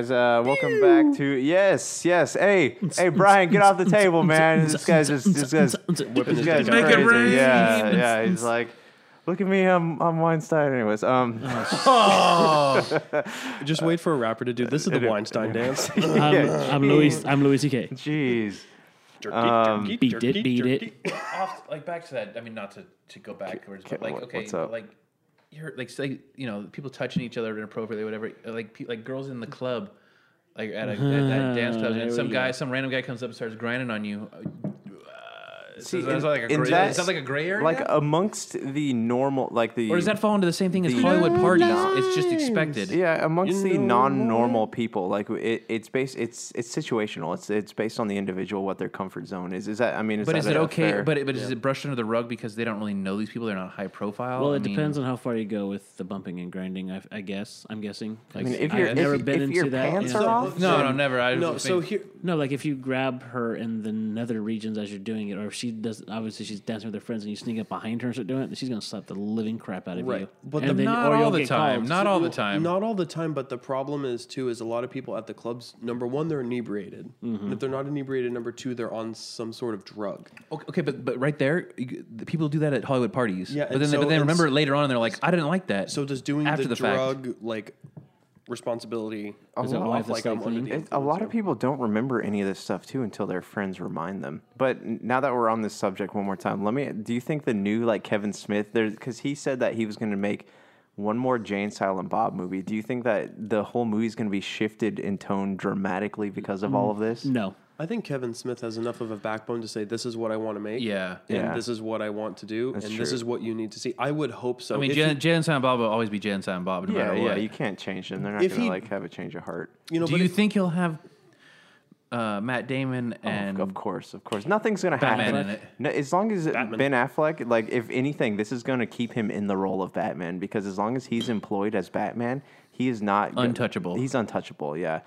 guys. Uh, welcome back to yes, yes. Hey, hey, Brian, get off the table, man. This guy's just this guy's Whipping this his guy's dick Make out. it crazy. rain. Yeah, yeah. He's like, look at me. I'm I'm Weinstein. Anyways, um, Just wait for a rapper to do this is the Weinstein dance. I'm, I'm Louis. I'm Louis C.K. jeez. Jerky, Um, jerky, Beat jerky, it, beat it. Off, like back to that. I mean, not to, to go backwards, but like okay, what's up? like you're like say you know people touching each other inappropriately, whatever. Like pe- like girls in the club, like at a, at, at dance club, and some guy, some random guy comes up and starts grinding on you. Uh, See, is that in- like a in gray, that- is that like a gray area? Like amongst the normal, like the or does that fall into the same thing as Hollywood parties? No. It's just expected. Yeah, amongst You the know non-normal people, like it, it's based, it's it's situational. It's it's based on the individual, what their comfort zone is. Is that? I mean, is But that is it okay? fair- But it, but is it brushed under the rug because they don't really know these people? They're not high profile. Well, I it mean- depends on how far you go with the bumping and grinding. I, I guess. I'm guessing. Like, mean, if I've if- never been if into your that. pants yeah. are off, No, no, never. I No, so here, No, like if you grab her in the nether regions as you're doing it, or if she does, obviously she's dancing with her friends, and you sneak up behind her and start doing it, she's gonna slap the living crap out of Right. you. But and the- Not or all the time. called. Not all the time. Not all the time, but the problem is too is a lot of people at the clubs. Number one, they're inebriated. Mm-hmm. And if they're not inebriated, number two, they're on some sort of drug. Okay, okay, but but right there, you- the people do that at Hollywood parties. Yeah, but and then, so but then remember later on, and they're like, I didn't like that. So does doing After the, the fact. drug like responsibility Is it off life like the I'm under the It, a lot of people don't remember any of this stuff too until their friends remind them. But now that we're on this subject one more time, let me. Do you think the new like Kevin Smith? There, because he said that he was going to make one more Jay and Silent Bob movie. Do you think that the whole movie is going to be shifted in tone dramatically because of all of this? No, I think Kevin Smith has enough of a backbone to say this is what I want to make. Yeah. And Yeah. this is what I want to do, That's and this is what you need to see. I would hope so. I mean, If Jan, he- Jay and Silent Bob will always be Jay and Silent Bob, no Yeah, matter yeah. what. You can't change them. They're not If going to he- like have a change of heart. you know, do you if- think he'll have uh, Matt Damon and of course, of course. Nothing's gonna Batman happen. in it. No, as long as Batman. Ben Affleck, like, if anything, this is gonna keep him in the role of Batman because as long as he's employed as Batman, he is not Untouchable. He's untouchable. Yeah,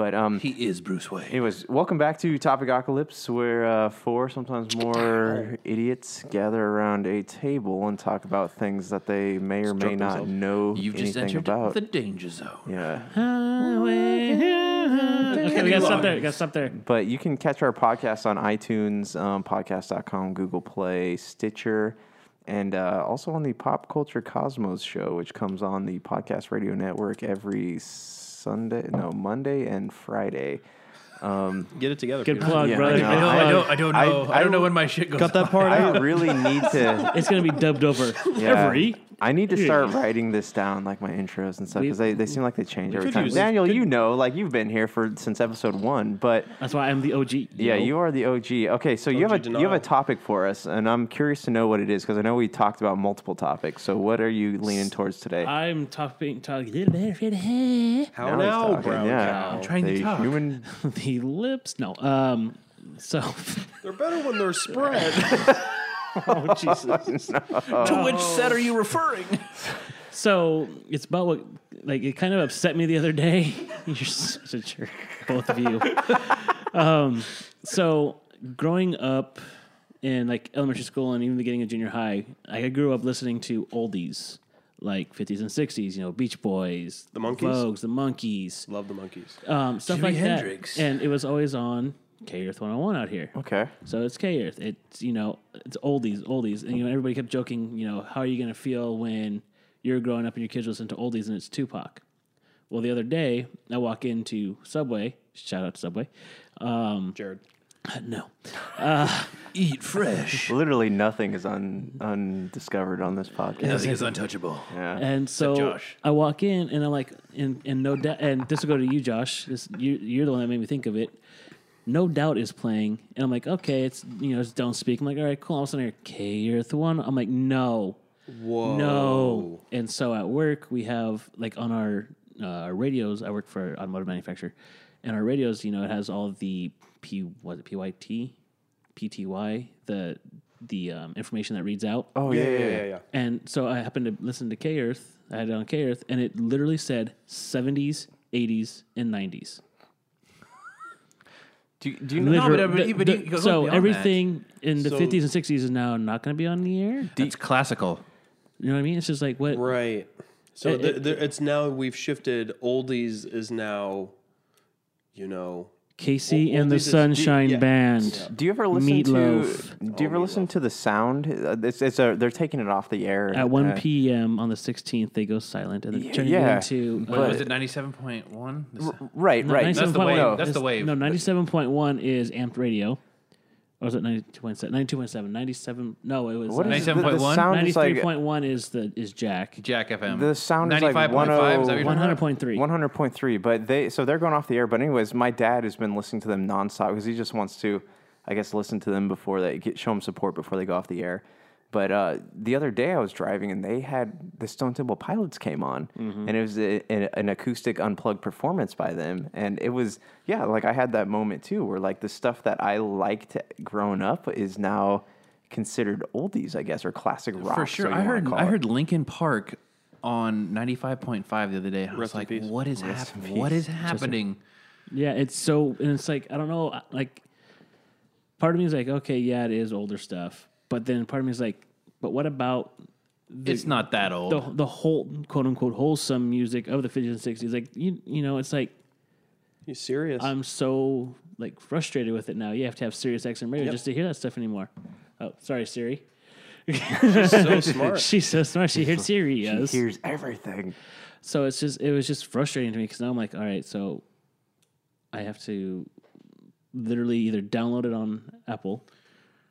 but um, he is Bruce Wayne? anyways, welcome back to Topic Apocalypse, where uh, four, sometimes more idiots gather around a table and talk about things that they may or may Stroke not themselves. know You've just anything entered about. the danger zone. yeah. okay, we gotta stop there. We gotta stop there. But you can catch our podcast on iTunes, um, podcast.com, Google Play, Stitcher, and uh, also on the Pop Culture Cosmos show, which comes on the Podcast Radio Network every Sunday, no, Monday and Friday. Um, get it together. Good Peter. plug, Yeah, brother. I Good know. I, plug. don't, I don't know. I- I, don't know when my shit goes. Cut that part I out. really need to. It's gonna be dubbed over. Yeah. Every. I need to Yeah. start writing this down, like my intros and stuff, because they, they seem like they change every could time. use- Daniel, could- you know, like you've been here for since episode one, but That's why I'm the OG. Yeah, know? you are the OG. Okay, so you have OG a you have a denial. topic for us, and I'm curious to know what it is because I know we talked about multiple topics. So what are you leaning towards today? I'm talking talking a little bit for the How he's now, talking, brown yeah. cow? I'm trying to The talk. Human. the lips. No. Um. So. They're better when they're spread. oh Jesus. to which set are you referring? So it's about what, like, it kind of upset me the other day. You're such a jerk, both of you. um, so growing up in like elementary school and even beginning of junior high, I grew up listening to oldies like 50s and 60s. You know, Beach Boys, The Monkees? Vogues, the Monkeys, Love the monkeys. um, stuff Jimi like Hendrix. that. And it was always on K Earth 101 out here. Okay. So it's K Earth. It's you know it's oldies, oldies, and you know everybody kept joking. You know how are you gonna feel when you're growing up and your kids listen to oldies and it's Tupac? Well, the other day I walk into Subway. Shout out to Subway. Um, Jared. no, Eat fresh. Literally nothing is un, undiscovered on this podcast. Nothing is untouchable. Yeah. and so Josh. I walk in and I'm like, and, and no doubt, and this will go to you, Josh. This you, you're the one that made me think of it. No doubt is playing, and I'm like, okay, it's you know, it's don't speak. I'm like, all right, cool. All of a sudden, I hear K Earth One. I'm like, no. Whoa. No. And so at work, we have like on our uh, our radios. I work for an automotive manufacturer, and our radios, you know, it has all the P was it PYT, PTY, the the um, information that reads out. oh Yeah, yeah, yeah, yeah, yeah. And so I happened to listen to K Earth. I had it on K Earth, and it literally said 70s, 80s, and 90s. Do, do you know? No, but, Literal- uh, but, the- but the- you so beyond everything in the So- 50s and 60s is now not going to be on the air. It's classical. You know what I mean? It's just like what Right. So It- the, the, it's now we've shifted. Oldies is now you know, Casey Old- and the oldies is- Sunshine yeah. Band. Do you ever listen Meatloaf. to? Do you ever listen to the sound? Uh, It's, it's a, they're taking it off the air At 1 uh, p.m. on the 16th, they go silent and then Yeah, turn yeah, it into. What, uh, was it ninety seven point one? Right, no, right. That's the 97.1 wave. That's the wave. No, 97.1 is amped radio. Or was it 92.7? 92.7. 97. No, it was. What is the, the 97.1? sound is like 93.1 is the is Jack. Jack FM. The sound is like 95.5. Is that what you're talking about? 100.3. 100.3 but they so they're going off the air but anyways my dad has been listening to them nonstop because he just wants to i guess listen to them before they get show them support before they go off the air but uh, the other day i was driving and they had the stone temple pilots came on Mm-hmm. and it was a, a- an acoustic unplugged performance by them and it was yeah like i had that moment too where like the stuff that i liked growing up is now considered oldies i guess or classic rock For sure. I heard I heard Linkin Park on ninety five point five the other day. and I was like, peace. what is happening? What is happening? Yeah, it's so, and it's like, I don't know, like, part of me is like, okay, yeah, it is older stuff. But then part of me is like, but what about It's not that old. the, the whole quote unquote wholesome music of the 50s and 60s? Like, you, you know, it's like, you serious? I'm so like frustrated with it now. You have to have Sirius XM radio Yep. just to hear that stuff anymore. Oh, sorry, Siri. She's so smart. She's so smart. She heard Siri. he Yes. hears everything So it's just it was just frustrating to me because now I'm like, all right, so I have to literally either download it on Apple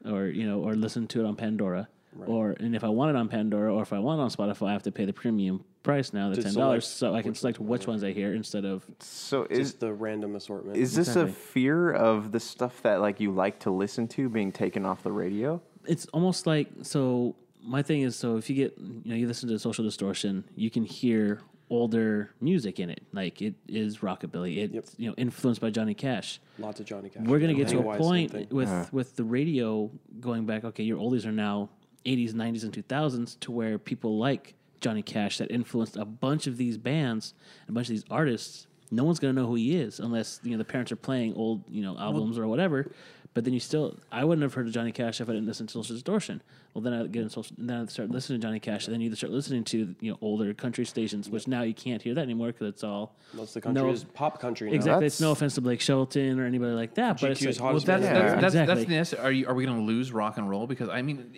or you know or listen to it on Pandora. Or and if I want it on Pandora or if I want it on Spotify, I have to pay the premium price now, the To ten dollars, so I can select which ones I hear instead of so is Just the random assortment. Is this Exactly. a fear of the stuff that like you like to listen to being taken off the radio? it's almost like so my thing is so if you get you know you listen to social distortion you can hear older music in it like it is rockabilly it's Yep. you know influenced by johnny cash Lots of Johnny Cash. we're going to get to a Pennywise, same point thing. with uh-huh. with the radio going back okay your oldies are now 80s 90s and 2000s to where people like johnny cash that influenced a bunch of these bands a bunch of these artists no one's going to know who he is unless you know the parents are playing old you know albums or whatever but then you still i wouldn't have heard of johnny cash if i didn't listen to social distortion well then i get in social then i start listening to johnny cash and then you start listening to you know older country stations which now you can't hear that anymore because it's all Most of the country no- is pop country now. Exactly. It's no offense to Blake Shelton or anybody like that, but it's GQ's like, hottest Well, that's band that's, ever. that's, Exactly. that's the answer. Are you are we going to lose rock and roll? Because I mean,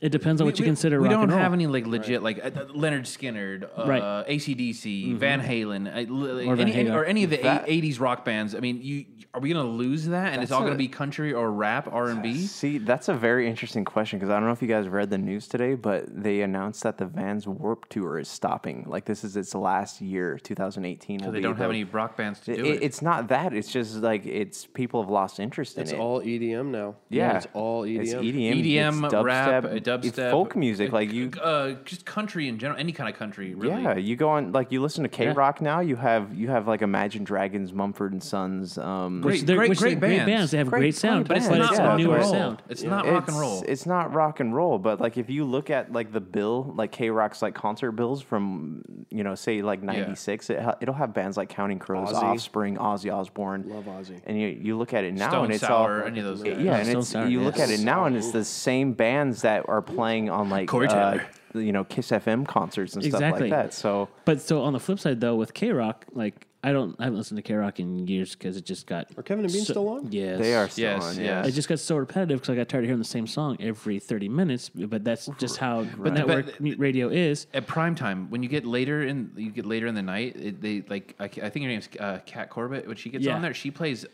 it depends on what you we, consider We rock don't and roll. have any like legit like uh, Lynyrd Skynyrd, uh, Right. ACDC, Van Halen, uh, li- Or Van any, any- or any of the That- 80s rock bands. I mean, you are we going to lose that? And it's all going to be country or rap, R and B. See, that's a very interesting question because I don't know if you guys read the news today, but they announced that the Vans Warp Tour is stopping. Like this is its last year, 2018. will They don't have any rock bands to It, do it. It's not that. It's just like it's people have lost interest It's in it. It's all EDM now. yeah, It's all EDM. It's EDM, EDM, it's dubstep, rap, uh, it's folk music. Like you, uh, just country in general, any kind of country. Really. Yeah, you go on like you listen to K Rock now. You have you have like Imagine Dragons, Mumford and Sons. Um, Great- which they're, great- which great they're great bands. bands. They have Great- great, sound, great But it's bands, not it's yeah, a rock and newer roll. sound. It's Yeah. not rock and roll. It's not rock and roll, but like if you look at like the bill, like K Rock's like concert bills from you know say like '96, it, it'll have bands like Counting Crows, Ozzy. Offspring, Ozzy Osbourne. Love Ozzy. And you you look at it now Stone and it's Sour, all any of those yeah, guys. yeah, and it's you look at it now and it's the same bands that are playing on like Corey uh, Taylor. you know Kiss FM concerts and stuff like that. So But so on the flip side, though, with K Rock, like I don't, I haven't listened to K Rock in years because it just got. Are Kevin and Bean so- still on? Yes, they are still Yes, on. yes. Yeah. It just got so repetitive because I got tired of hearing the same song every thirty minutes. But that's just how But- network but- radio is. At prime time, when you get later in you get later in the night, it, they like I, I think her name's uh, Kat Corbett. When she gets Yeah. on there, she plays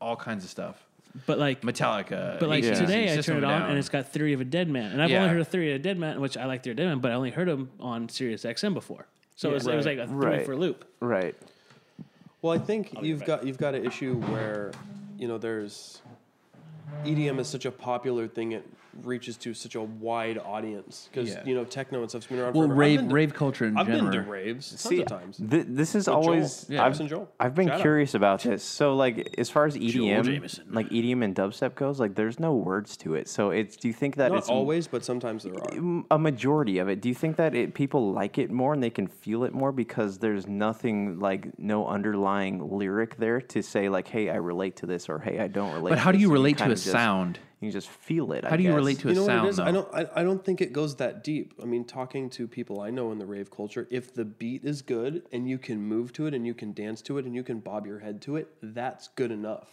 all kinds of stuff. But like, Metallica. but like AC/DC, today, I System turn it of a on Down. and it's got Theory of a Dead Man, and I've Yeah. only heard a Theory of a Dead Man, which I like Theory of a Dead Man, but I only heard them on Sirius XM before. So it, was, it was like a three Right. for loop. right. Well, I think you've got you've got an issue where, you know, there's EDM is such a popular thing; it reaches to such a wide audience because Yeah. you know techno and stuff's been around. well, forever. I've rave to- rave culture in I've general. been to raves tons See, of times. th- this is With Joel. always Yeah, I've, Jameson Joel. I've been Shout out. curious about this. So like as far as EDM, like EDM and dubstep goes, like there's no words to it. So it's do you think that Not it's always, but sometimes there are. a majority of it? Do you think that it people like it more and they can feel it more because there's nothing like no underlying lyric there to say like, hey, I relate to this or hey, I don't relate. But to how do you And relate to kinda a just- sound? You can just feel it. I How do you guess. relate to a you know sound? what it is? I don't. I, I don't think it goes that deep. I mean, talking to people I know in the rave culture, if the beat is good and you can move to it and you can dance to it and you can bob your head to it, that's good enough.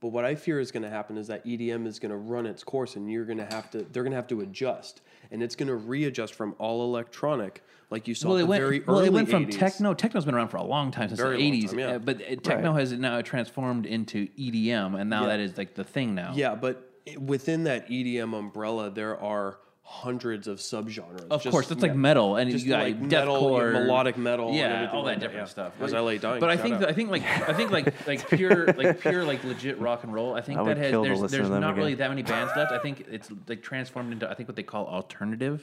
But what I fear is going to happen is that EDM is going to run its course, and you're going to have to. They're going to have to adjust, and it's going to readjust from all electronic, like you saw Well, it the went. very well, early it went from 80s. techno. Techno's been around for a long time since Very the eighties. time, yeah. uh, but uh, techno Right. has now transformed into EDM, and now Yeah. that is like the thing now. Yeah, but i- within that EDM umbrella, there are hundreds of subgenres. Of Just- course, that's like metal and Just you got like metal, yeah, melodic metal, and yeah, everything all that like that, different yeah. stuff. How's LA dying? But I think out. that, I think like I think like like pure like pure like legit rock and roll. I think I that has there's listen to there's not again. really that many bands left. I think it's like transformed into I think what they call alternative.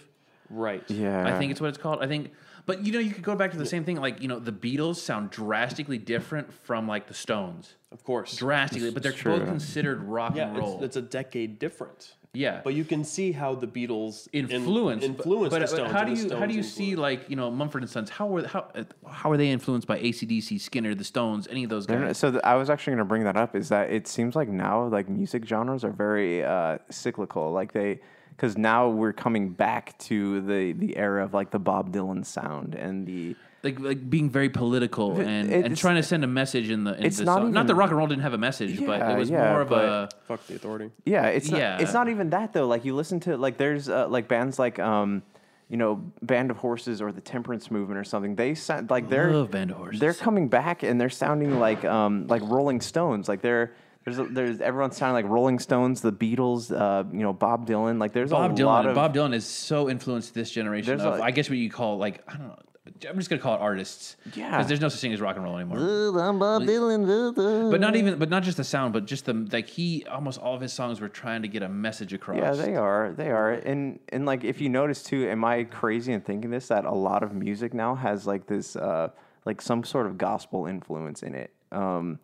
right. Yeah, I think it's what it's called. I think, but you know, you could go back to the same thing. Like you know, the Beatles sound drastically different from like the Stones, Of course. drastically, but they're both true. considered rock Yeah, and roll. it's, it's a decade different. yeah, But you can see how the Beatles in- influence influenced but, the but how do you how do you see like you know Mumford and Sons? How were how uh, how are they influenced by ACDC, Skynyrd, the Stones, any of those guys? not- so th- I was actually going to bring that up. Is that it seems like now like music genres are very uh, cyclical. Like they, because now we're coming back to the the era of like the Bob Dylan sound and the. Like like being very political It- and, and trying to send a message in the in It's the not song. not that rock and roll didn't have a message, but it was yeah, more of but- a Fuck the authority. Yeah, it's not, Yeah. it's not even that though. Like you listen to like there's uh, like bands like um, you know, Band of Horses or the Temperance Movement or something. They sound like they're Love Band of Horses. they're coming back and they're sounding like um like Rolling Stones. Like they're there's a, there's everyone's sounding like Rolling Stones, the Beatles, uh, you know, Bob Dylan. Like there's Bob a lot Dylan. of Bob Dylan is so influenced this generation There's of a- I guess what you call like I don't know. I'm just gonna call it artists. Yeah. because there's no such thing as rock and roll anymore. I'm Bob Dylan. But not even, but not just the sound, but just the like he almost all of his songs were trying to get a message across. Yeah, they are. They are. And and like if you notice too, am I crazy in thinking this that a lot of music now has like this uh like some sort of gospel influence in it. Um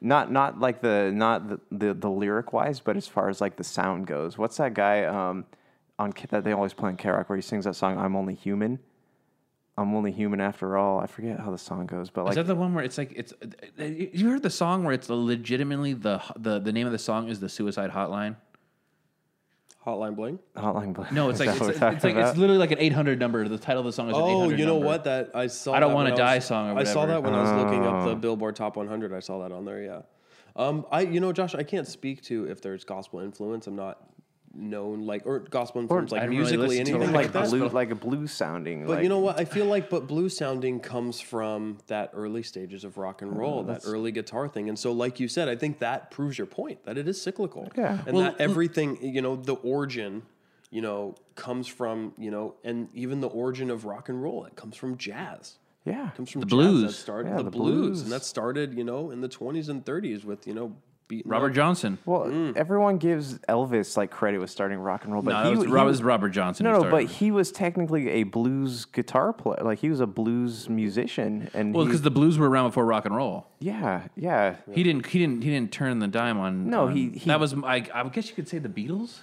not not like the not the the, the lyric wise, but as far as like the sound goes. What's that guy um on that they always play in K Rock where he sings that song I'm only human? I'm only human after all. I forget how the song goes, but Is that the one where it's like it's? uh, You heard the song where it's legitimately the the the name of the song is the Suicide Hotline. Hotline Bling. Hotline Bling. No, it's like that it's, it's talking like it's literally like an 800 number. The title of the song is an Oh, 800 you know number. what? That I saw. I Don't Wanna Die was- song or I saw that when I was looking up Oh. the Billboard Top 100. I saw that on there. Yeah. Um, I you know, Josh, I can't speak to if there's gospel influence. I'm not known like or gospel influence I like didn't really musically anything like like that. blue, like a blues sounding. But like, you know what? I feel like, but blues sounding comes from that early stages of rock and oh, roll, that early guitar thing. And so, like you said, I think that proves your point that it is cyclical. Yeah. And Well, that everything, you know, the origin, you know, comes from, you know, and even the origin of rock and roll, it comes from jazz. Yeah. It comes from The jazz blues. That started Yeah, the, the blues. blues. and that started, you know, in the 20s and 30s with, you know, beating Robert up- Johnson. Well, Mm. everyone gives Elvis like credit with starting rock and roll, but no, he, was, he was was Robert Johnson. no, no, but he was technically a blues guitar player. Like he was a blues musician, and well, because the blues were around before rock and roll. yeah, yeah, He didn't. He didn't. He didn't turn the dime on. No, on- he- he- that was. I, I guess you could say the Beatles.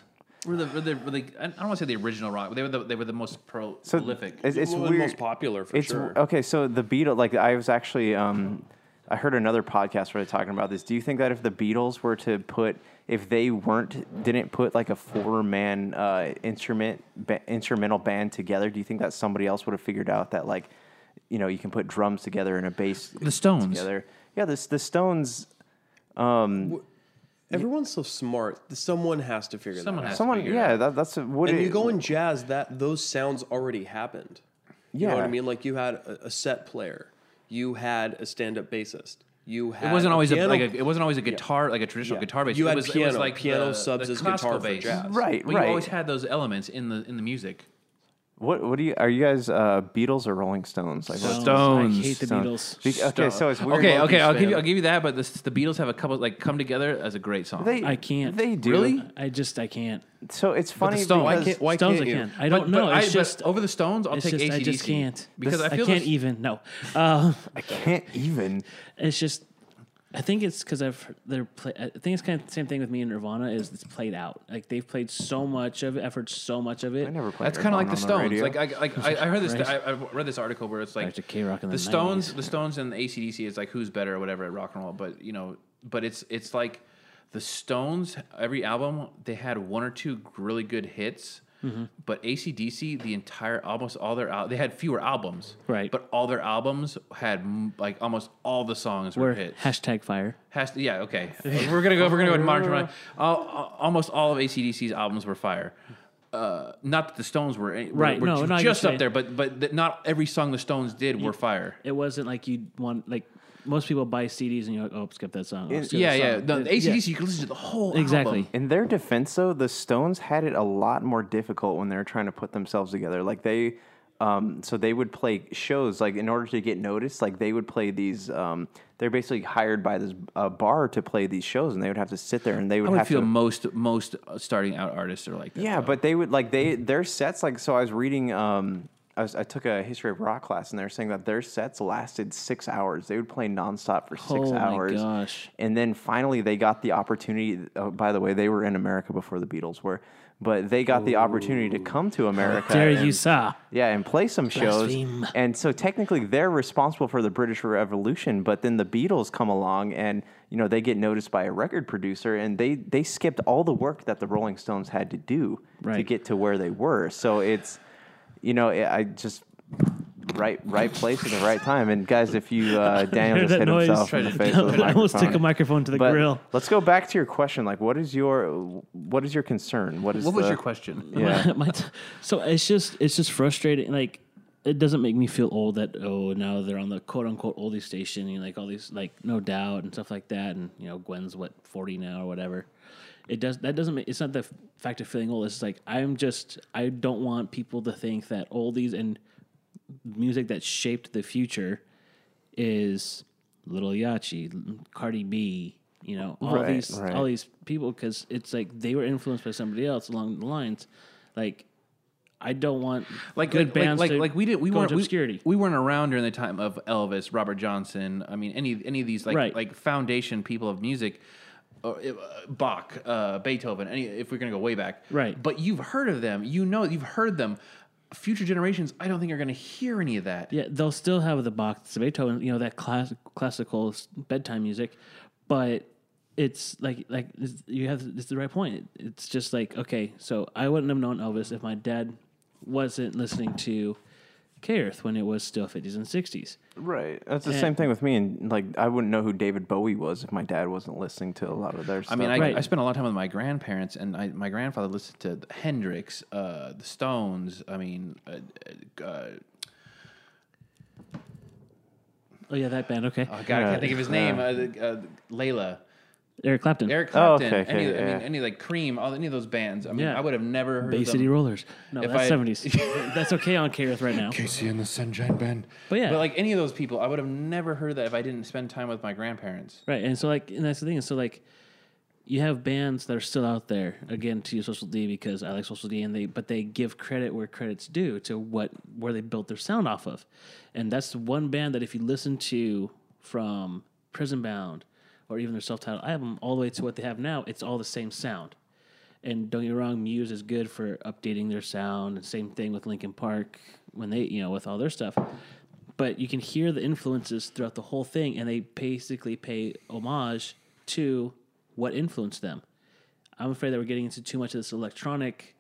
Were the, were the, were the, I don't want to say the original rock. They were the, they were the most pro, So prolific. It's, it's Well, weird. most popular for it's sure. okay. So the Beatles, like I was actually, um, I heard another podcast where they're talking about this. Do you think that if the Beatles were to put, if they weren't, didn't put like a four man uh, instrument ba- instrumental band together, do you think that somebody else would have figured out that like, you know, you can put drums together and a bass The Stones. together? Yeah, the the Stones. Um, Everyone's so smart. Someone has to figure Someone that out. has- someone, figure yeah, that, that's a, what and it, you go in jazz that those sounds already happened you know what i mean like you had a, a set player you had a stand-up bassist you had it wasn't always a, piano, like a, it wasn't always a guitar like a traditional Yeah. guitar bass. You it had was, it piano. was like Piano the, subs the as guitar classical for bass. jazz. Right, But right. you always had those elements in the in the music. What what do you are you guys uh, Beatles or Rolling Stones? Like what- Stones. I hate the Stones. Beatles. Be- okay, so it's weird. Okay, okay, I'll give you I'll give you that. But the, the Beatles have a couple like come together as a great song. They, I can't. They do. Really? I just I can't. So it's funny the Stones- why can't why Stones can't I can't. I don't know. but It's I- just over the Stones. I'll take just ACDC I just can't because This- I feel can't this- even no. Uh, I can't even. it's just I think it's because I've they're play, I think it's kind of the same thing with me and Nirvana is it's played out like they've played so much of it, I've heard so much of it. I never played. That's kind of like the Stones. radio. Like I, like I, I heard this. I, I read this article where it's like K-Rock the the Stones, 90s. the Stones and the ACDC is like who's better or whatever at rock and roll. But you know, but it's it's like The Stones, every album, they had one or two really good hits. Mm-hmm. But ACDC, the entire, almost all their, al- they had fewer albums. Right. But all their albums had mm, like almost all the songs were We're hits. hashtag fire. Has yeah, okay. we're gonna go. We're gonna go March. March. All, almost all of ACDC's albums were fire. Uh, not that the Stones were were, Right, were no, ju- no, just up there, but but not every song the Stones did were fire. It wasn't like you want like most people buy CDs and you're like, oh, skip that song. Oh, skip Yeah, that yeah. song. The, It- the ACDC, you can listen to the whole Exactly. album. In their defense, though, the Stones had it a lot more difficult when they were trying to put themselves together. Like they, um, so they would play shows like in order to get noticed. Like they would play these. Um, they're basically hired by this uh, bar to play these shows, and they would have to sit there and they would I would have feel to. most most uh, starting out artists are like that. Yeah, though. but they would like they their sets like so. I was reading. Um, I, was, I took a history of rock class, and they were saying that their sets lasted six hours. They would play nonstop for six Oh hours. gosh. And then finally, they got the opportunity. Oh, by the way, they were in America before the Beatles were, but they got the opportunity to come to America. There and- you saw. yeah, and play some shows. And so technically they're responsible for the British Revolution, but then the Beatles come along and you know they get noticed by a record producer and they they skipped all the work that the Rolling Stones had to do to get to where they were. So it's you know, I I just right right place at the right time. And guys, if you uh, Daniel just hit noise. himself in the face with the I almost took a microphone. microphone to the But grill. let's go back to your question. Like, what is your what is your concern? What is what was your question? Yeah. My t- so it's just it's just frustrating. Like it doesn't make me feel old that oh now they're on the quote unquote oldie station and like all these like no doubt and stuff like that and you know Gwen's what forty now or whatever. It does that doesn't make it's not the f- fact of feeling old. It's like I'm just I don't want people to think that oldies and music that shaped the future is Little Yachty, Cardi B, you know, all Right, these right. all these people because it's like they were influenced by somebody else along the lines. Like, I don't want like good like, bands like, to like we did we weren't we, we weren't around during the time of Elvis, Robert Johnson. I mean, any any of these like Right. like foundation people of music. Uh, Bach, uh, Beethoven. Any, if we're gonna go way back, Right. But you've heard of them. You know, you've heard them. Future generations, I don't think are gonna hear any of that. yeah, they'll still have the Bach, the Beethoven, you know, that class, classical bedtime music, but it's like like it's, you have it's the right point. It's just like okay, so I wouldn't have known Elvis if my dad wasn't listening to K Earth when it was still fifties and sixties. Right. That's the And- same thing with me. And like, I wouldn't know who David Bowie was if my dad wasn't listening to a lot of their stuff. I mean, I, Right. I spent a lot of time with my grandparents, and I, my grandfather listened to Hendrix, uh, the Stones. I mean, uh, uh, Oh yeah, that band. Okay, oh God, I can't think of his name. yeah. Uh, uh, Layla, Eric Clapton, Eric Oh, Clapton. okay, any, okay, I yeah. mean, any like Cream, all any of those bands. I mean, Yeah. I would have never heard Bay of them. City Rollers. No, If that's I- seventies. that's okay on K Earth right now. KC and the Sunshine Band. But yeah, But like any of those people, I would have never heard that if I didn't spend time with my grandparents. Right, and so like, and that's the thing. is So like, you have bands that are still out there again to use Social D because I like Social D, and they but they give credit where credit's due to what where they built their sound off of, and that's the one band that if you listen to from Prison Bound or even their self-titled album all the way to what they have now, it's all the same sound. And don't get me wrong, Muse is good for updating their sound, and same thing with Linkin Park when they you know with all their stuff but you can hear the influences throughout the whole thing, and they basically pay homage to what influenced them. I'm afraid that we're getting into too much of this electronic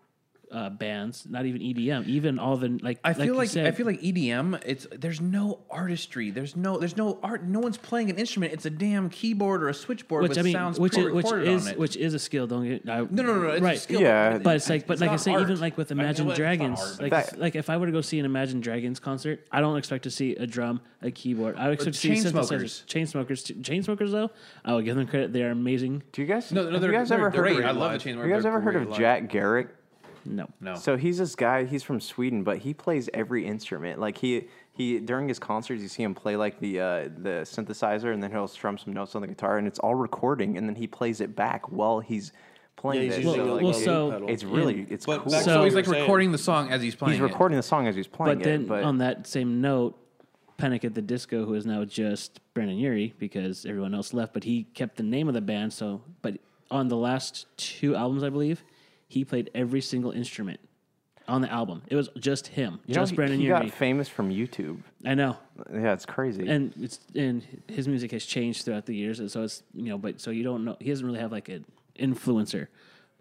uh, bands, not even EDM, even all the like. I feel you like, said, I feel like EDM. It's there's no artistry. There's no there's no art. No one's playing an instrument. It's a damn keyboard or a switchboard which with I mean, sounds which is, which is on it. which is a skill. Don't get I, no, no, no, no. It's right. A skill, Yeah. But it's like, but like I say, art. even like with I mean, Imagine well, it's not Dragons, art, like That- like if I were to go see an Imagine Dragons concert, I don't expect to see a drum, a keyboard. I would expect to see synthesizers. Chain smokers, chain smokers though, I will give them credit. They are amazing. do you guys? No, no, have they're- you guys ever heard? great. I love the live. chain. have you guys ever heard of Jack Garratt? No, No. So he's this guy. He's from Sweden, but he plays every instrument. Like he he during his concerts, you see him play like the uh, the synthesizer, and then he'll strum some notes on the guitar, and it's all recording, and then he plays it back while he's playing. Yeah, he's it. using Well- like well, so- it's really it's But cool. So- so he's like recording the song as he's playing. he's it. recording the song as he's playing But then it. But on that same note, Panic at the Disco, who is now just Brendon Urie because everyone else left, but he kept the name of the band. So, but on the last two albums, I believe, he played every single instrument on the album. It was just him, You just he, Brendon he got famous from YouTube. I know, Yeah, it's crazy. and it's and his music has changed throughout the years, and so it's you know, but so you don't know he doesn't really have like an influencer,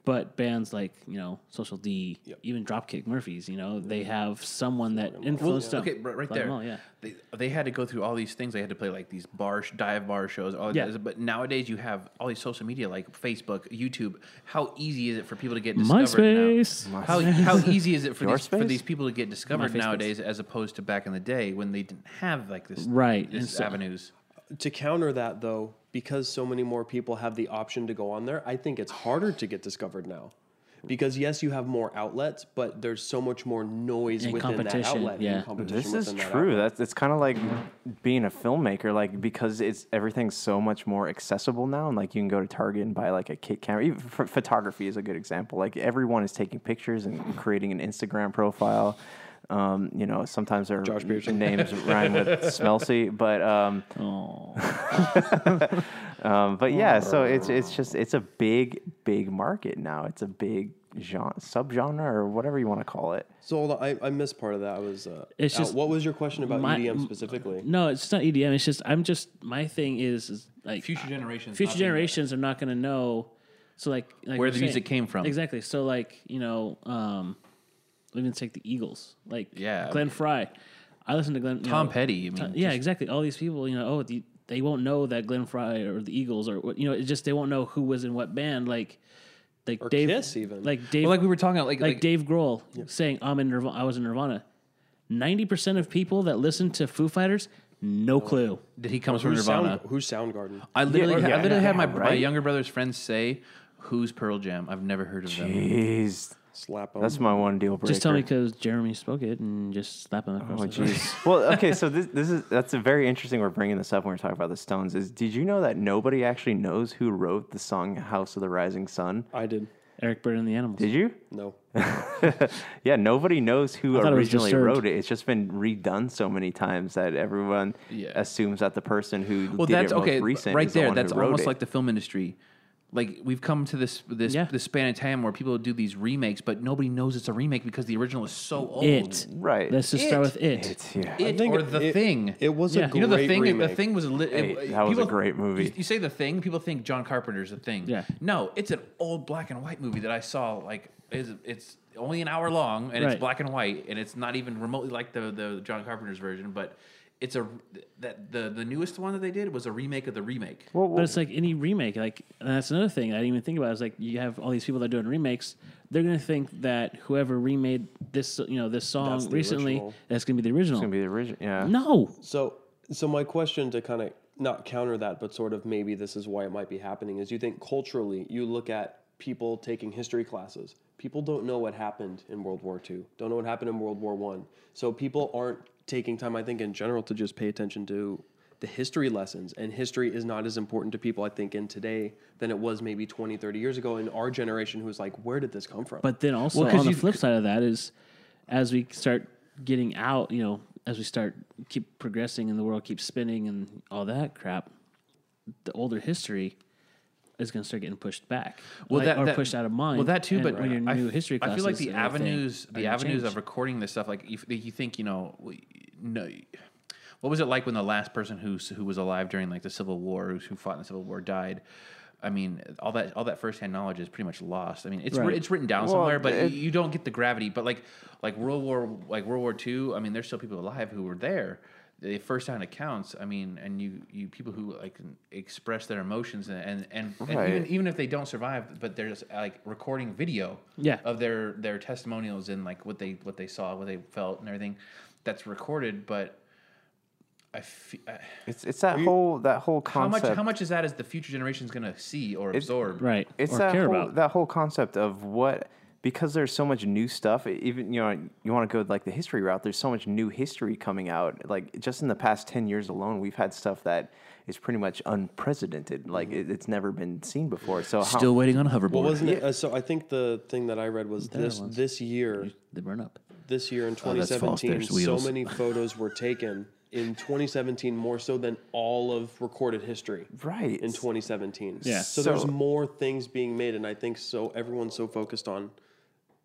but bands like you know Social D, even Dropkick Murphys, you know, they mm-hmm. have someone that influenced them. Okay, right, right there. all, yeah. They, they had to go through all these things. They had to play like these bar sh- dive bar shows. All Yeah. this, but nowadays you have all these social media like Facebook, YouTube. How easy is it for people to get discovered MySpace. now? How how easy is it for Your these, for these people to get discovered MySpace. nowadays as opposed to back in the day when they didn't have like this Right, this and so- avenues. to counter that though, because so many more people have the option to go on there, I think it's harder to get discovered now. Because yes, you have more outlets, but there's so much more noise And within that competition, outlet. yeah. Competition This is within that true. That's it's kind of like being a filmmaker, like because it's everything's so much more accessible now, and like you can go to Target and buy like a kit camera. Even ph- photography is a good example. Like everyone is taking pictures and creating an Instagram profile. Um, you know, sometimes their Josh Pearson. names rhyme with Smelsy, but um, um, but yeah, so it's it's just it's a big big market now. It's a big genre, subgenre or whatever you want to call it. So hold on, I, I missed part of that. I was. Uh, It's out. just- what was your question about my- EDM specifically? no, it's not EDM. It's just I'm just my thing is, is like Future generations. future generations are not going to know. So like, like Where we're the music came from. Exactly. So like you know, um, even take the Eagles, like Yeah. Glenn Frey. I listen to Glenn. you Tom know, Petty. I mean, Tom- yeah, exactly. All these people, you know, oh, the, they won't know that Glenn Frey or the Eagles or what, you know, it just they won't know who was in what band. Like, like Or Dave, Kiss even. like Dave, Well, like we were talking, like like, like, Dave Grohl saying I'm in Nirvana, I was in Nirvana. Ninety percent of people that listen to Foo Fighters, no clue. that he comes from Who's, Nirvana. Sound, who's Soundgarden? I literally, Yeah, I literally had my, yeah, my right? younger brother's friends say, "Who's Pearl Jam?" I've never heard of them. Jeez, Slap 'em. that's my one deal breaker. Just tell me because Jeremy spoke it and just slap him across Oh the face. jeez. well, okay, so this this is that's a very interesting. We're bringing this up when we're talking about the Stones. Is did you know that nobody actually knows who wrote the song "House of the Rising Sun"? I did. Eric Bird and the Animals. Did you? No. yeah, nobody knows who I thought it was originally Disturbed. wrote it. It's just been redone so many times that everyone Yeah. assumes that the person who Well, did that's it most okay. recent right is the there, one that's who wrote almost it. like the film industry. Like we've come to this this Yeah. this span of time where people do these remakes, but nobody knows it's a remake because the original is so old. It. right. Let's just start with it. It's, yeah. It think or the it- thing. It was Yeah. a You great you know the thing. remake. The thing was lit. Hey, it- that was a great movie. You, you say the thing, people think John Carpenter's the thing. Yeah. No, it's an old black and white movie that I saw. Like, is it's only an hour long and Right. it's black and white, and it's not even remotely like the the John Carpenter's version, but. It's a that the the newest one that they did was a remake of the remake. Well, But it's like any remake. Like and that's another thing I didn't even think about. Is like you have all these people that are doing remakes. They're gonna think that whoever remade this, you know, this song That's the recently, original. that's gonna be the original. it's gonna be the original. Yeah. no, So, so my question to kind of not counter that, but sort of maybe this is why it might be happening is you think culturally, you look at people taking history classes. People don't know what happened in World War II. Don't know what happened in World War One. So people aren't taking time, I think, in general, to just pay attention to the history lessons. And history is not as important to people, I think, in today than it was maybe 20, 30 years ago in our generation who was like, where did this come from? But then also Well, 'cause on the flip side of that is, as we start getting out, you know, as we start keep progressing and the world keeps spinning and all that crap, the older history is going to start getting pushed back. well, like, that, or that- pushed out of mind. Well, that too, and but when your I, new f- history I feel like the avenues, the avenues change. of recording this stuff, like you, you think, you know, no. What was it like when the last person who who was alive during like the Civil War, who fought in the Civil War, died? I mean, all that all that firsthand knowledge is pretty much lost. I mean, it's Right. it's written down Well, somewhere, but it- you, you don't get the gravity. But like like World War like World War II, I mean, there's still people alive who were there. The first hand accounts. I mean, and you you people who like can express their emotions and and, and, and even even if they don't survive, but there's like recording video Yeah. of their their testimonials and like what they what they saw, what they felt, and everything that's recorded. But I feel. It's it's that whole that whole concept. How much? How much is that? Is the future generations going to see or absorb? right it's or that care whole, about. that whole concept of what because there's so much new stuff even you know you want to go like the history route there's so much new history coming out like just in the past 10 years alone we've had stuff that is pretty much unprecedented like it, it's never been seen before so how, Still waiting on a hoverboard. well, wasn't it? Uh, so I think the thing that I read was There this was. this year. they burn up. this year in Oh, that's false. 2017, There's so many photos were taken in 2017 more so than all of recorded history right in 2017. Yeah. So, there's more things being made, and I think so. Everyone's so focused on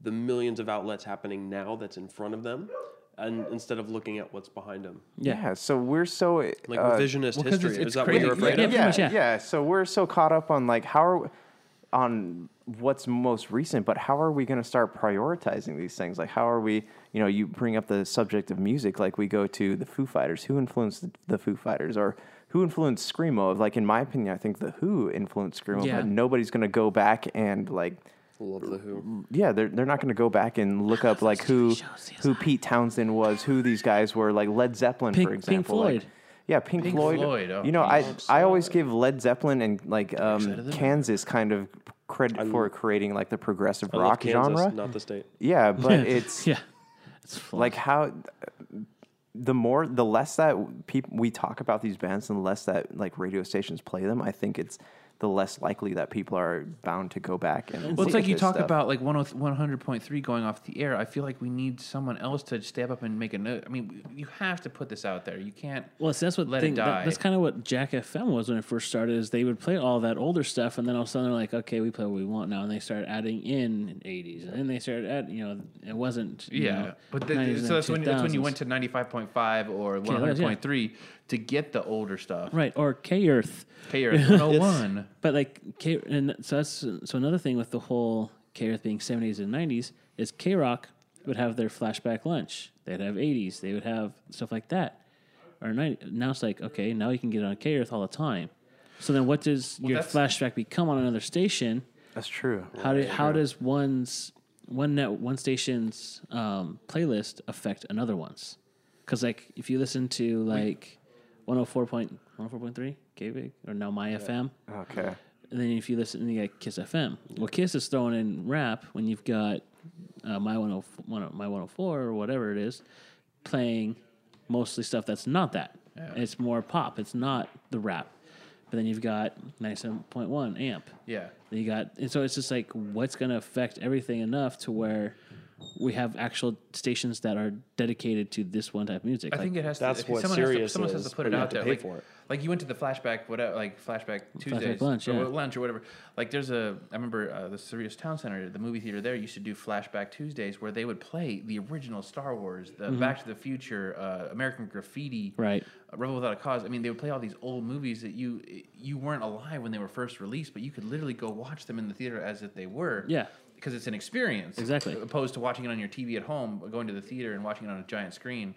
the millions of outlets happening now that's in front of them, and instead of looking at what's behind them. Yeah. Yeah. So we're so Like uh, revisionist well, 'cause history. it's- Is that crazy. what you're afraid Yeah, of? pretty much, yeah. yeah. So we're so caught up on like how are on what's most recent, but how are we going to start prioritizing these things? Like how are we? You know, you bring up the subject of music. Like we go to the Foo Fighters. Who influenced the, the Foo Fighters, or who influenced screamo? Like in my opinion, I think the Who influenced screamo. Yeah. But nobody's going to go back and like. Love the Who. Yeah, they're they're not going to go back and look up like who who Pete Townshend was, who these guys were, like Led Zeppelin, Pink- for Pink example. like- Floyd. yeah, Pink, Pink Floyd. Floyd, oh, you know, I geez. I always give Led Zeppelin and like um, Kansas kind of credit for creating like the progressive I love rock Kansas, genre. not the state. Yeah, but it's yeah. It's fun. like how the more the less that people we talk about these bands and the less that like radio stations play them, I think it's the less likely that people are bound to go back and. Well, look it's like at you talk stuff. about like 10 100.3 going off the air. I feel like we need someone else to step up and make a note. I mean, you have to put this out there. You can't. Well, see, that's what Let it thing, that- die. that's kind of what Jack FM was when it first started. Is they would play all that older stuff, and then all of a sudden they're like, "Okay, we play what we want now," and they started adding in '80s, and then they started adding, you know, it wasn't, you Yeah, know, but the, 90s so that's when that's when you went to 95.5 or that was- yeah. 100.3 to get the older stuff. right or K Earth, K Earth 101. but like K, and so that's so another thing with the whole K Earth being '70s and '90s is K Rock would have their flashback lunch. They'd have '80s. They would have stuff like that. Or 90, now it's like okay, now you can get on K Earth all the time. So then, what does your flashback become on another station? That's true. How did how does one's one net one station's um, playlist affect another one's? Because like if you listen to like 104.104.3 KBig or now My FM, Okay. and then if you listen, you got Kiss FM. Well, Kiss is throwing in rap when you've got uh, my 104, my 104 or whatever it is, playing mostly stuff that's not that. Yeah. It's more pop. It's not the rap. But then you've got 97.1 amp. Yeah. Then you got, and so it's just like, what's going to affect everything enough to where we have actual stations that are dedicated to this one type of music. I Like, think it has to. That's if what someone has to, someone has to put it out to there. pay like, for it. like you went to the flashback, whatever, like flashback Tuesdays, lunch, or yeah. lunch or whatever. Like there's a, I remember uh, the Cerritos Towne Center, the movie theater there used to do flashback Tuesdays where they would play the original Star Wars, the Back to the Future, uh, American Graffiti, Mm-hmm. Right. uh, Rebel Without a Cause. I mean, they would play all these old movies that you you weren't alive when they were first released, but you could literally go watch them in the theater as if they were. Yeah. Because it's an experience. Exactly. Opposed to watching it on your TV at home, going to the theater and watching it on a giant screen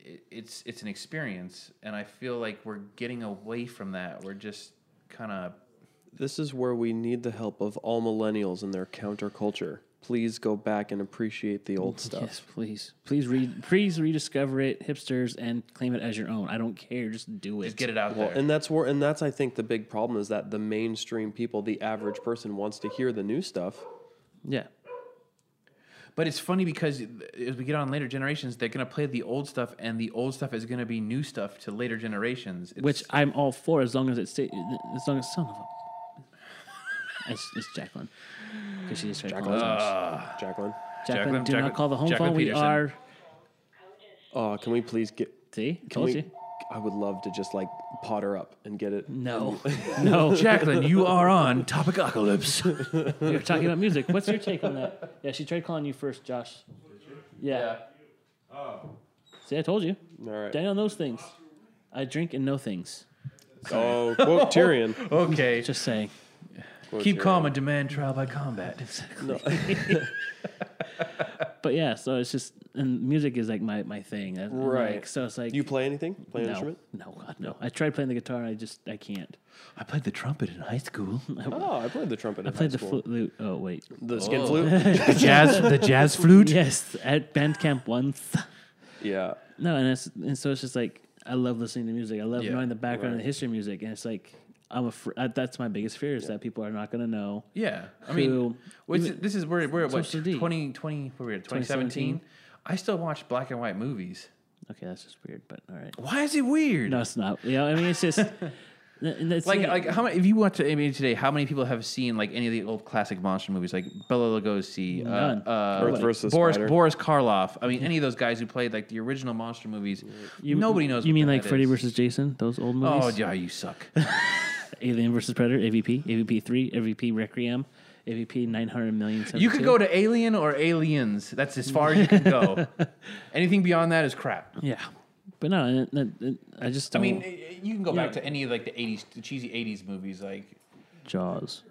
it- it's it's an experience, and I feel like we're getting away from that. We're just kind of This is where we need the help of all millennials and their counterculture. Please go back and appreciate the old stuff. Yes, please, please read, please rediscover it, hipsters, and claim it as your own. I don't care, just do it. just get it out Well, there. and that's where, and that's I think the big problem is that the mainstream people, the average person, wants to hear the new stuff. Yeah, but it's funny because as we get on later generations, they're going to play the old stuff, and the old stuff is going to be new stuff to later generations. It's, which I'm all for as long as it stays. As long as son of a. It's, it's Jacqueline because she just tried calling. us. Jacqueline, Jacqueline, Jacqueline- do Jacqueline- not call the home Jacqueline phone. We are. oh, can we please get? See, Can told we? you. I would love to just like potter up and get it. No, no. Jacqueline, you are on Topicocalypse. we were talking about music. What's your take on that? Yeah, she tried calling you first, Josh. Yeah. Oh. See, I told you. All right. Daniel knows things. I drink and know things. Oh, quote Tyrion. okay, Just saying. Quote keep Tyrion. calm and demand trial by combat. But yeah, so it's just and music is like my my thing. That's- and, Right. Like, so it's like You play anything? Play an no, instrument? no, God, no. I tried playing the guitar. and I just I can't. I played the trumpet in high school. Oh, I played the trumpet. I played high the school. flute. Oh wait. The skin Oh. flute. the jazz, the jazz flute. Yes, at band camp once. yeah. No, and it's and so it's just like I love listening to music. I love Yeah, knowing the background and the history of music, and it's like I'm afraid that's my biggest fear is that people are not going to know. Yeah, I mean, Who- what's it- this is we're we're at what Social D. 20, 20 where we at 2017. 2017. I still watch black and white movies. Okay, that's just weird, but all right. Why is it weird? No, it's not. You know, I mean, it's just and that's like it. like how many? If you watch I mean today, how many people have seen like any of the old classic monster movies like Bela Lugosi, uh, None. uh, Earth versus Boris Spider. Boris Karloff? I mean, any of those guys who played like the original monster movies. nobody knows. You what mean the like heck Freddy is. versus Jason? Those old movies. Oh yeah, you suck. Alien versus Predator, AVP, AVP three, AVP Requiem, AVP nine hundred million. You could go to Alien or Aliens. That's as far as you can go. Anything beyond that is crap. yeah, but no, it, it, it- I just I don't. mean, eh, you can go back to any of like the '80s, the cheesy '80s movies, like Jaws.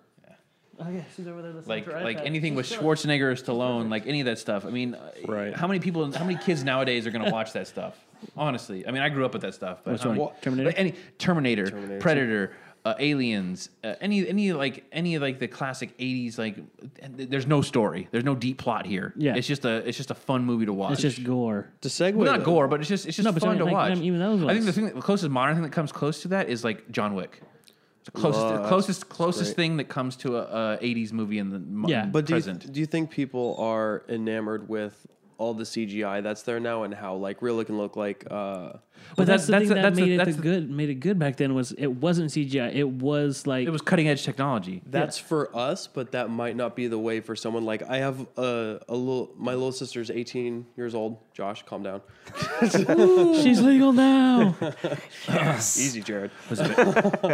Oh yeah, she's over there like like anything with Schwarzenegger or Stallone, like any of that stuff. I mean, uh, Right. How many people, how many kids nowadays are going to watch that stuff? Honestly, I mean, I grew up with that stuff. But Which one? many- Terminator? any Terminator, Terminator. Predator, uh, Aliens, uh, any any like any of like the classic '80s. Like, there's no story, there's no deep plot here. Yeah. it's just a it's just a fun movie to watch. It's just gore. To segue, Well, not though- gore, but it's just it's just No, but fun I to like, watch. I mean, even those I think the ones. thing, that, the closest modern thing that comes close to that is like John Wick. The closest, Well, that's closest, closest great. thing that comes to a, a '80s movie in the mo- Yeah. But do you, present. do you think people are enamored with all the CGI that's there now and how like real it can look like? Uh, But that- that's the that's thing the- that that's the- made it that's the the- good made it good back then was it wasn't CGI. It was like it was cutting edge technology. that's for us, but that might not be the way for someone like I have a, a little. My little sister's 18 years old. Josh, calm down. she's legal now. Easy, Jared.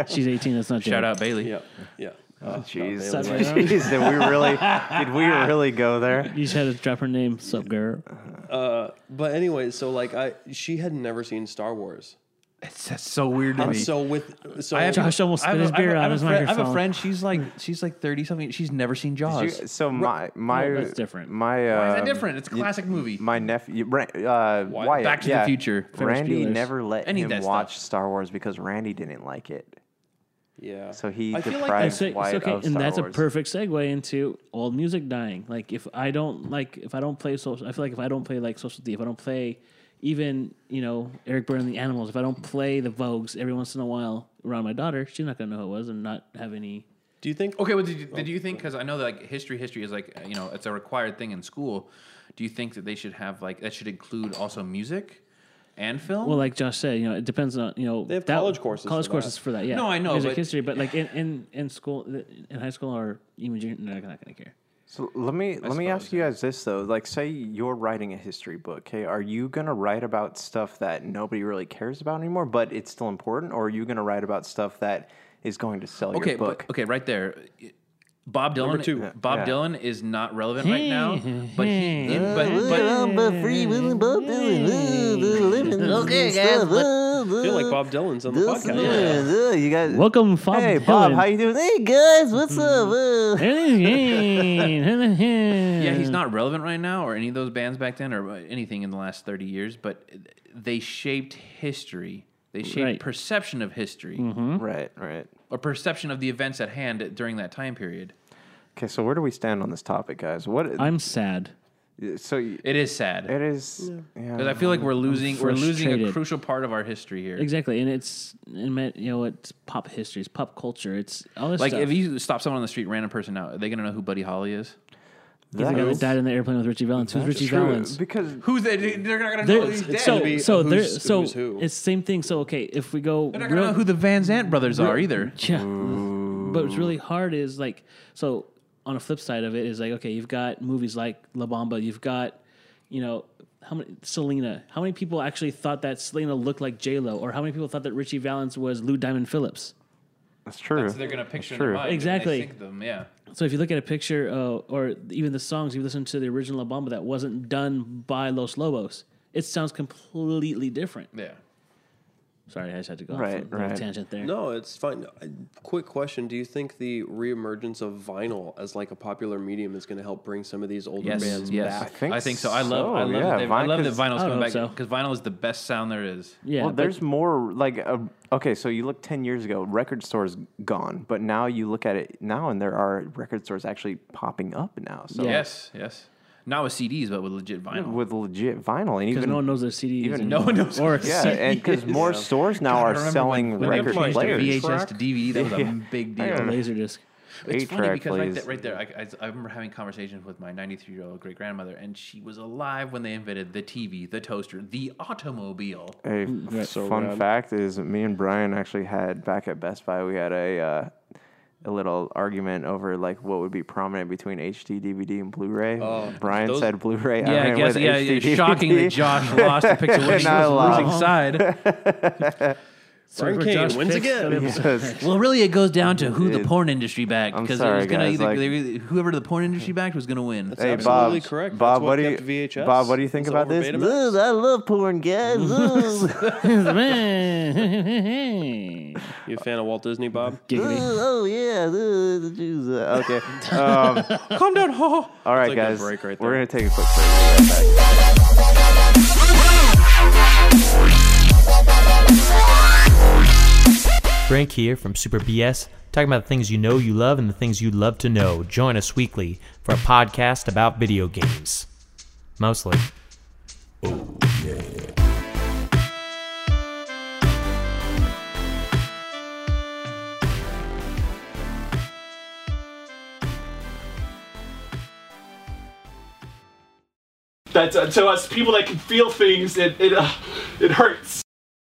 she's eighteen. That's not Jared. Shout out Bailey. Yeah, yeah. Uh, Jeez, not Bailey. jeez, did we really? Did we really go there? You just had to drop her name. Sup, girl? Uh, but anyway, so like I, she had never seen Star Wars, It's that's so weird to and me. so with so I have, Josh almost I have spit a- his I have a- beer I out have his a friend- I have a microphone. friend. She's like she's like thirty something. She's never seen Jaws. You- so my my No, that's different. My uh, Why is that different? It's a classic movie. My nephew, Ra- uh, Wyatt, Back to the yeah, Future. Ferris Randy Bueller's. never let Any of him that watch stuff. Star Wars because Randy didn't like it. Yeah. So he I feel like deprived that's So, it's Wyatt okay, of and Star that's Wars. a perfect segue into old music dying. Like if I don't like if I don't play social, I feel like if I don't play like Social D, if I don't play even you know Eric Burdon and the Animals, if I don't play the Vogues every once in a while around my daughter, she's not gonna know who it was and not have any. Do you think? Okay, well, did you, oh, did you think? Because I know that like history, history is like you know it's a required thing in school. Do you think that they should have like that should include also music and film? Well, like Josh said, you know, it depends on you know They have that- college courses College for that. courses for that. Yeah, No, I know, music but- history, but like in, in in school, in high school or even junior, they're not gonna care. So let me let me ask suppose, you guys this though. Like, say you're writing a history book. Okay, are you gonna write about stuff that nobody really cares about anymore, but it's still important, or are you gonna write about stuff that is going to sell okay, your book? but, okay, right there. Bob Dylan. Number two. Bob Yeah. Dylan is not relevant right now, but he, but, but Okay, guys. I feel like Bob Dylan's on the podcast. yeah You guys. Welcome, Bob. Hey, Dylan. Bob, how you doing? Hey, guys, what's up? Uh, yeah, yeah, he's not relevant right now, or any of those bands back then, or anything in the last thirty years. But they shaped history. They shaped Right. perception of history, Right, right. Or perception of the events at hand during that time period. Okay, so where do we stand on this topic, guys? What? I'm sad. so y- It is sad it is. Yeah. because I feel like we're losing we're losing a frustrated. crucial part of our history here. Exactly, and it's and ma- you know it's pop history, it's pop culture, it's all this Like stuff. if you stop someone on the street, random person now, are they gonna know who Buddy Holly is? He's the guy that died in the airplane with Ritchie Valens. Who's Ritchie True, Valens? because Who's they? They're not gonna There- know he's dead. so gonna be so a there who's- so who's who. it's the same thing. So okay, if we go they're not gonna know who the Van Zant brothers are either. Yeah. But what's really hard is like so on a flip side of it is like okay, you've got movies like La Bamba, you've got you know how many Selena. How many people actually thought that Selena looked like J Lo, or how many people thought that Ritchie Valens was Lou Diamond Phillips? That's true. So they're gonna picture in true. their mind. and they Exactly. think them, yeah. So if you look at a picture, uh, or even the songs, you listen to the original La Bamba that wasn't done by Los Lobos, it sounds completely different. Yeah. Sorry, I just had to go Right, off a right. tangent there. No, it's fine. I- Quick question: Do you think the reemergence of vinyl as like a popular medium is going to help bring some of these older Yes. bands Yes. back? I think I think so. I love. so, I love. yeah. that they- I love that 'cause- vinyl's I coming hope back so. because vinyl is the best sound there is. Yeah, well, but- there's more like uh, okay. So you look ten years ago, record stores gone, but now you look at it now, and there are record stores actually popping up now. So Yes. Yes. Not with CDs, but with legit vinyl. with legit vinyl, and because even no one knows their CD. even- no one knows. Or yeah, CD. and because more stores now I are selling when, when record changed players. to VHS Track? to DVD. That was a big deal. laser disc. It's funny because right plays. there, right there, I, I, I remember having conversations with my 93 year old great grandmother, and she was alive when they invented the TV, the toaster, the automobile. A Right. So fun rad. fact is, me and Brian actually had back at Best Buy. We had a uh, a little argument over like what would be prominent between HD DVD and Blu-ray. Oh, Brian those- said Blu-ray. Yeah, I went guess. Yeah, HD yeah, shocking that DVD. Josh lost and picked a winning, And I losing side. Brian Kane Josh wins picks again. that. Yes. Well, really, it goes down to who the It- porn industry backed I'm because sorry, it was gonna guys, either like- they- whoever the porn industry backed was gonna win. That's Hey absolutely Bob, correct. Bob, That's what do you, kept VHS. Bob, what do you think That's about over this? Betamax. Ugh, I love porn, guys. Ugh. Man. You a fan of Walt Disney, Bob? Giggity. oh yeah, ugh, the Jews. uh, Okay. Um, Calm down, ha. all right, Take a guys. break right We're there. gonna take a quick break. We'll be right back. Frank here from Super BS, talking about the things you know you love and the things you love to know. Join us weekly for a podcast about video games. Mostly. Oh, yeah. That's uh, to us people that can feel things. It it uh, it hurts.